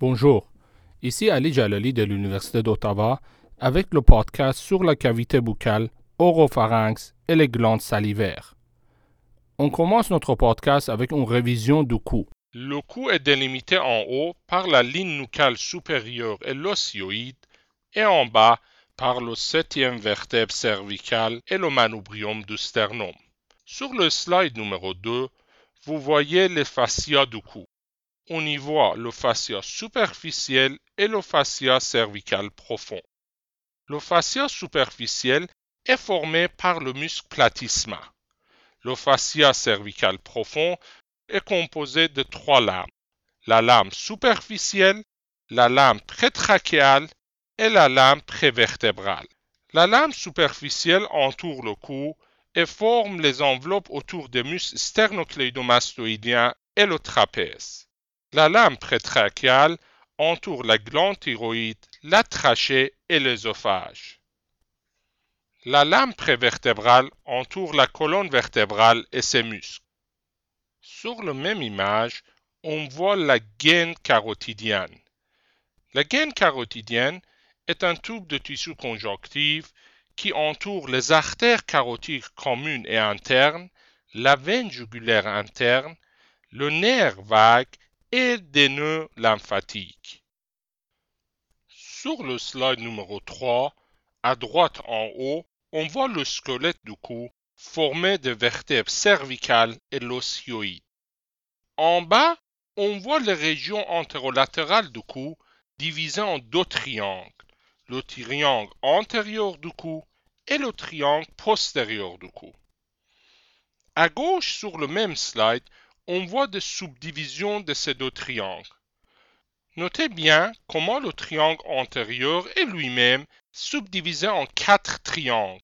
Bonjour, ici Ali Jalali de l'Université d'Ottawa avec le podcast sur la cavité buccale, oropharynx et les glandes salivaires. On commence notre podcast avec une révision du cou. Le cou est délimité en haut par la ligne nucale supérieure et l'osioïde et en bas par le septième vertèbre cervicale et le manubrium du sternum. Sur le slide numéro 2, vous voyez les fascias du cou. On y voit le fascia superficiel et le fascia cervical profond. Le fascia superficiel est formé par le muscle platysma. Le fascia cervical profond est composé de trois lames. La lame superficielle, la lame prétrachéale et la lame prévertébrale. La lame superficielle entoure le cou et forme les enveloppes autour des muscles sternocleidomastoïdiens et le trapèze. La lame prétrachéale entoure la glande thyroïde, la trachée et l'œsophage. La lame prévertébrale entoure la colonne vertébrale et ses muscles. Sur la même image, on voit la gaine carotidienne. La gaine carotidienne est un tube de tissu conjonctif qui entoure les artères carotides communes et internes, la veine jugulaire interne, le nerf vague et des nœuds lymphatiques. Sur le slide numéro 3, à droite en haut, on voit le squelette du cou formé de vertèbres cervicales et l'osioïde. En bas, on voit les régions antérolatérales du cou divisées en deux triangles, le triangle antérieur du cou et le triangle postérieur du cou. À gauche sur le même slide, on voit des subdivisions de ces deux triangles. Notez bien comment le triangle antérieur est lui-même subdivisé en quatre triangles.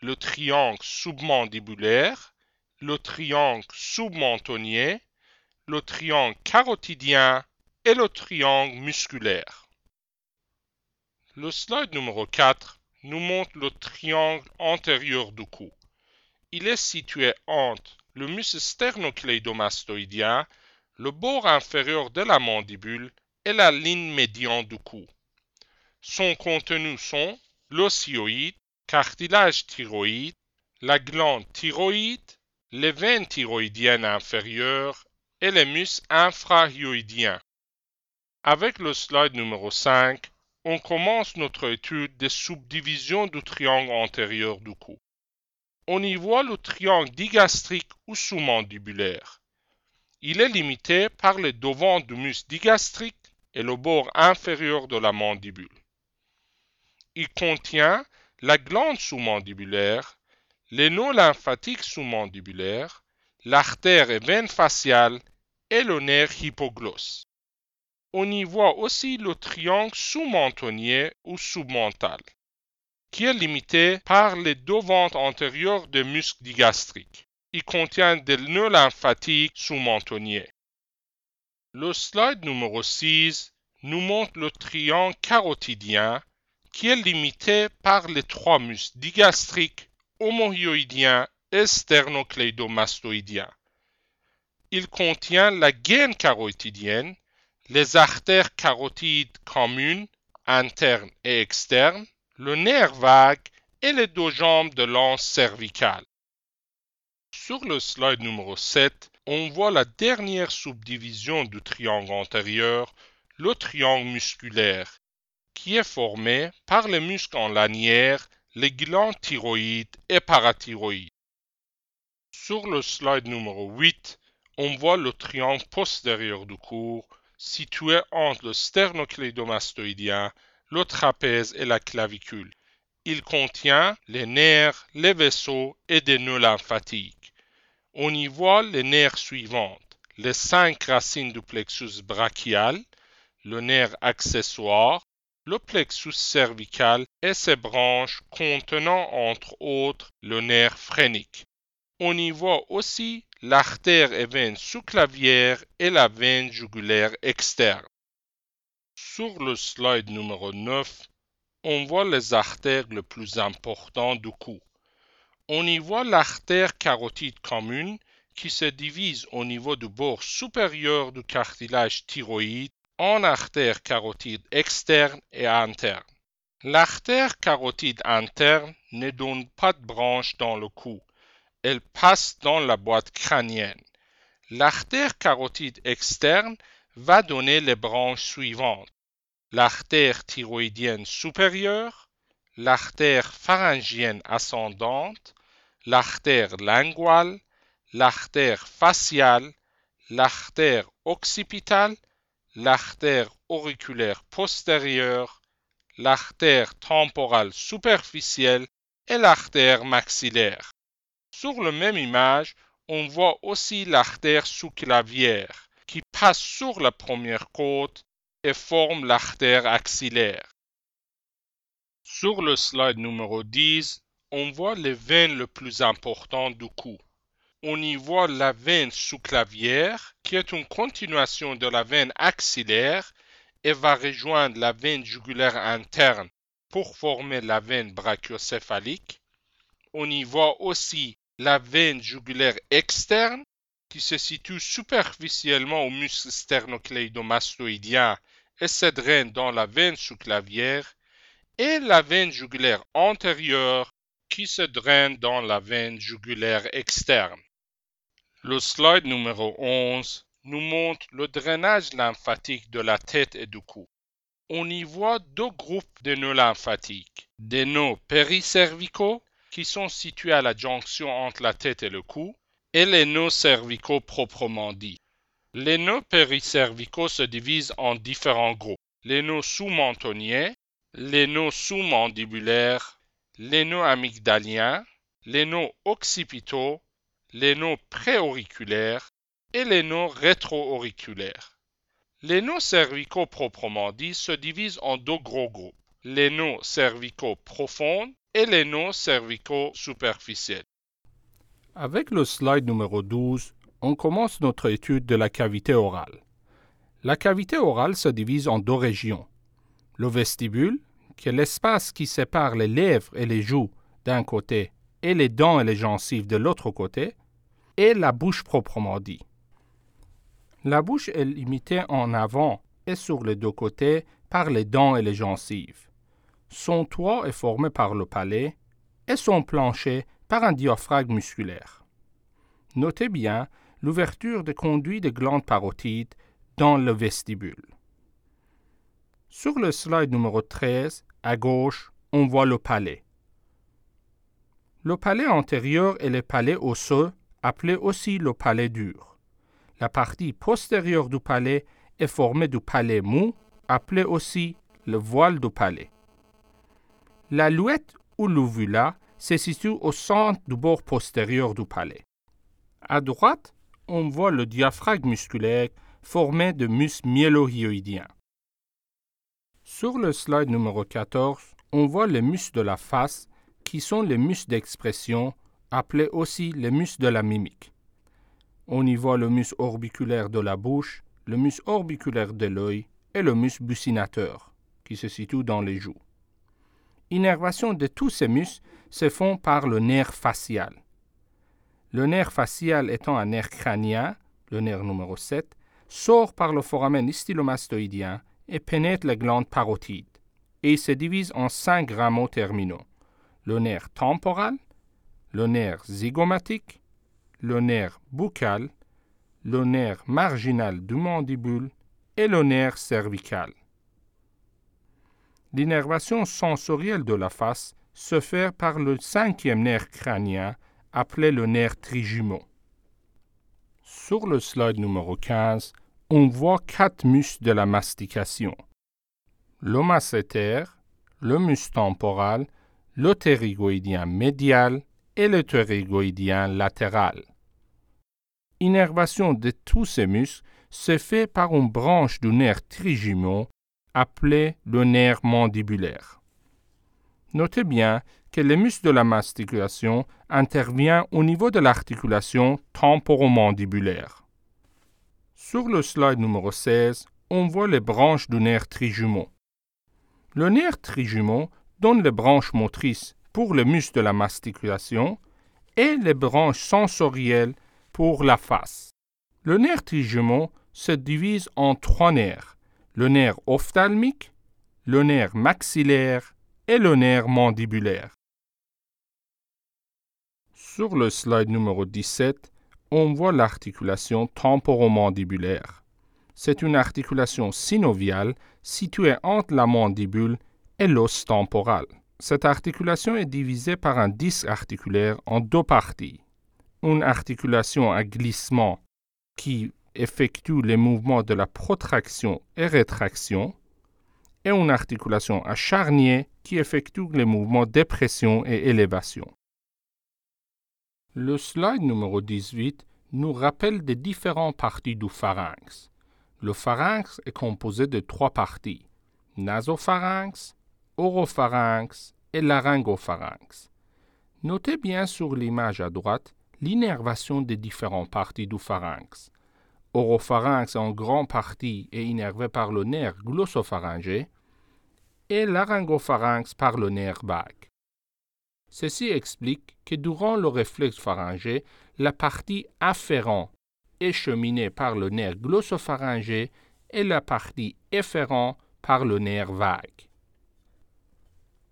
Le triangle submandibulaire, le triangle submentonnier, le triangle carotidien et le triangle musculaire. Le slide numéro 4 nous montre le triangle antérieur du cou. Il est situé entre le muscle sternocleidomastoïdien, le bord inférieur de la mandibule et la ligne médiane du cou. Son contenu sont l'osioïde, cartilage thyroïde, la glande thyroïde, les veines thyroïdiennes inférieures et les muscles infrahyoïdiens. Avec le slide numéro 5, on commence notre étude des subdivisions du triangle antérieur du cou. On y voit le triangle digastrique ou sous-mandibulaire. Il est limité par les devants du muscle digastrique et le bord inférieur de la mandibule. Il contient la glande sous-mandibulaire, les nœuds lymphatiques sous-mandibulaires, l'artère et veine faciale et le nerf hypoglosse. On y voit aussi le triangle sous-mentonnier ou submental, qui est limité par les deux ventes antérieures des muscles digastriques. Il contient des nœuds lymphatiques sous-mentonniers. Le slide numéro 6 nous montre le triangle carotidien qui est limité par les trois muscles digastriques, homohyoïdiens et sternocleidomastoïdiens. Il contient la gaine carotidienne, les artères carotides communes, internes et externes, le nerf vague et les deux jambes de l'anse cervicale. Sur le slide numéro 7, on voit la dernière subdivision du triangle antérieur, le triangle musculaire, qui est formé par les muscles en lanière, les glandes thyroïdes et parathyroïdes. Sur le slide numéro 8, on voit le triangle postérieur du cou, situé entre le sternocleidomastoïdien, le trapèze et la clavicule. Il contient les nerfs, les vaisseaux et des nœuds lymphatiques. On y voit les nerfs suivants les cinq racines du plexus brachial, le nerf accessoire, le plexus cervical et ses branches contenant entre autres le nerf phrénique. On y voit aussi l'artère et veine sous-clavière et la veine jugulaire externe. Sur le slide numéro 9, on voit les artères les plus importantes du cou. On y voit l'artère carotide commune qui se divise au niveau du bord supérieur du cartilage thyroïde en artères carotides externes et internes. L'artère carotide interne ne donne pas de branche dans le cou. Elle passe dans la boîte crânienne. L'artère carotide externe va donner les branches suivantes. L'artère thyroïdienne supérieure, l'artère pharyngienne ascendante, l'artère linguale, l'artère faciale, l'artère occipitale, l'artère auriculaire postérieure, l'artère temporale superficielle et l'artère maxillaire. Sur la même image, on voit aussi l'artère sous-clavière qui passe sur la première côte et forme l'artère axillaire. Sur le slide numéro 10, on voit les veines les plus importantes du cou. On y voit la veine sous-clavière qui est une continuation de la veine axillaire et va rejoindre la veine jugulaire interne pour former la veine brachiocéphalique. On y voit aussi la veine jugulaire externe qui se situe superficiellement au muscle sternocleidomastoïdien et se draine dans la veine sous-clavière, et la veine jugulaire antérieure qui se draine dans la veine jugulaire externe. Le slide numéro 11 nous montre le drainage lymphatique de la tête et du cou. On y voit deux groupes de nœuds lymphatiques, des nœuds péricervicaux qui sont situés à la jonction entre la tête et le cou, et les nœuds cervicaux proprement dits. Les nœuds péricervicaux se divisent en différents groupes. Les nœuds sous-mentonniers, les nœuds sous-mandibulaires, les nœuds amygdaliens, les nœuds occipitaux, les nœuds préauriculaires et les nœuds rétro-auriculaires. Les nœuds cervicaux proprement dits se divisent en deux gros groupes, les nœuds cervicaux profonds et les nœuds cervicaux superficiels. Avec le slide numéro 12, on commence notre étude de la cavité orale. La cavité orale se divise en deux régions. Le vestibule, qui est l'espace qui sépare les lèvres et les joues d'un côté et les dents et les gencives de l'autre côté, et la bouche proprement dit. La bouche est limitée en avant et sur les deux côtés par les dents et les gencives. Son toit est formé par le palais et son plancher par un diaphragme musculaire. Notez bien l'ouverture des conduits des glandes parotides dans le vestibule. Sur le slide numéro 13, à gauche, on voit le palais. Le palais antérieur est le palais osseux, appelé aussi le palais dur. La partie postérieure du palais est formée du palais mou, appelé aussi le voile du palais. La louette ou l'uvula se situe au centre du bord postérieur du palais. À droite, on voit le diaphragme musculaire formé de muscles myélohyoïdiens. Sur le slide numéro 14, on voit les muscles de la face qui sont les muscles d'expression, appelés aussi les muscles de la mimique. On y voit le muscle orbiculaire de la bouche, le muscle orbiculaire de l'œil et le muscle buccinateur, qui se situe dans les joues. Innervation de tous ces muscles se font par le nerf facial. Le nerf facial étant un nerf crânien, le nerf numéro 7, sort par le foramen stylomastoïdien et pénètre les glandes parotides, et il se divise en cinq rameaux terminaux. Le nerf temporal, le nerf zygomatique, le nerf buccal, le nerf marginal du mandibule et le nerf cervical. L'innervation sensorielle de la face se fait par le cinquième nerf crânien appelé le nerf trijumeau. Sur le slide numéro 15, on voit quatre muscles de la mastication. Le le muscle temporal, le ptérygoïdien médial et le ptérygoïdien latéral. Innervation de tous ces muscles se fait par une branche du nerf trijumeau appelé le nerf mandibulaire. Notez bien que le muscle de la mastication intervient au niveau de l'articulation temporomandibulaire. Sur le slide numéro 16, on voit les branches du nerf trijumeau. Le nerf trijumeau donne les branches motrices pour le muscle de la mastication et les branches sensorielles pour la face. Le nerf trijumeau se divise en trois nerfs, le nerf ophtalmique, le nerf maxillaire et le nerf mandibulaire. Sur le slide numéro 17, on voit l'articulation temporomandibulaire. C'est une articulation synoviale située entre la mandibule et l'os temporal. Cette articulation est divisée par un disque articulaire en deux parties. Une articulation à glissement qui effectue les mouvements de la protraction et rétraction et une articulation à charnier qui effectue les mouvements dépression et élévation. Le slide numéro 18 nous rappelle des différentes parties du pharynx. Le pharynx est composé de trois parties nasopharynx, oropharynx et laryngopharynx. Notez bien sur l'image à droite l'innervation des différentes parties du pharynx. Oropharynx en grande partie est innervé par le nerf glossopharyngé et laryngopharynx par le nerf vague. Ceci explique que durant le réflexe pharyngé, la partie afférente est cheminée par le nerf glossopharyngé et la partie efférente par le nerf vague.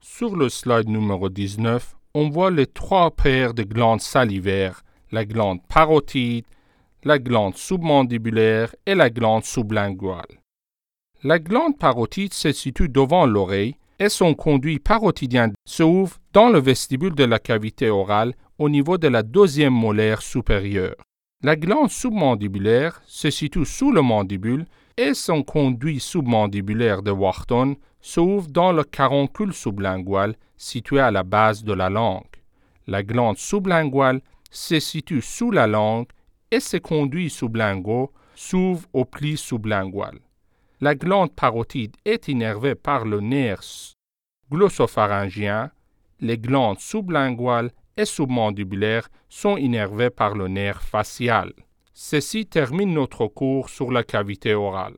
Sur le slide numéro 19, on voit les trois paires de glandes salivaires, la glande parotide, la glande submandibulaire et la glande sublinguale. La glande parotide se situe devant l'oreille et son conduit parotidien s'ouvre dans le vestibule de la cavité orale au niveau de la deuxième molaire supérieure. La glande submandibulaire se situe sous le mandibule et son conduit submandibulaire de Wharton s'ouvre dans le caroncule sublingual situé à la base de la langue. La glande sublinguale se situe sous la langue et ses conduits sublinguaux s'ouvrent au pli sublingual. La glande parotide est innervée par le nerf glossopharyngien. Les glandes sublinguales et submandibulaires sont innervées par le nerf facial. Ceci termine notre cours sur la cavité orale.